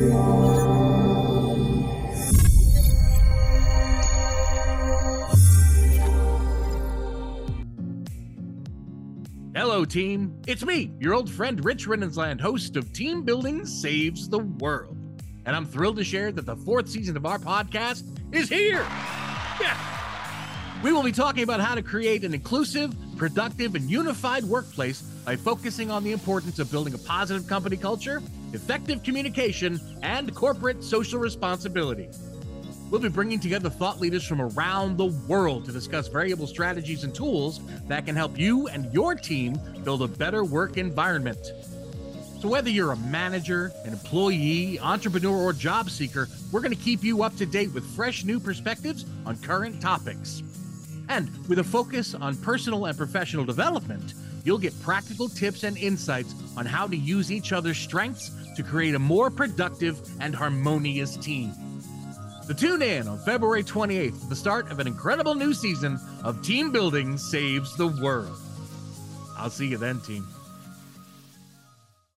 Hello, team. It's me, your old friend Rich Reninsland, host of Team Building Saves the World. And I'm thrilled to share that the fourth season of our podcast is here. Yeah. We will be talking about how to create an inclusive, productive, and unified workplace by focusing on the importance of building a positive company culture, effective communication, and corporate social responsibility. We'll be bringing together thought leaders from around the world to discuss variable strategies and tools that can help you and your team build a better work environment. So, whether you're a manager, an employee, entrepreneur, or job seeker, we're going to keep you up to date with fresh new perspectives on current topics. And with a focus on personal and professional development, you'll get practical tips and insights on how to use each other's strengths to create a more productive and harmonious team. So tune in on February 28th for the start of an incredible new season of Team Building Saves the World. I'll see you then, team.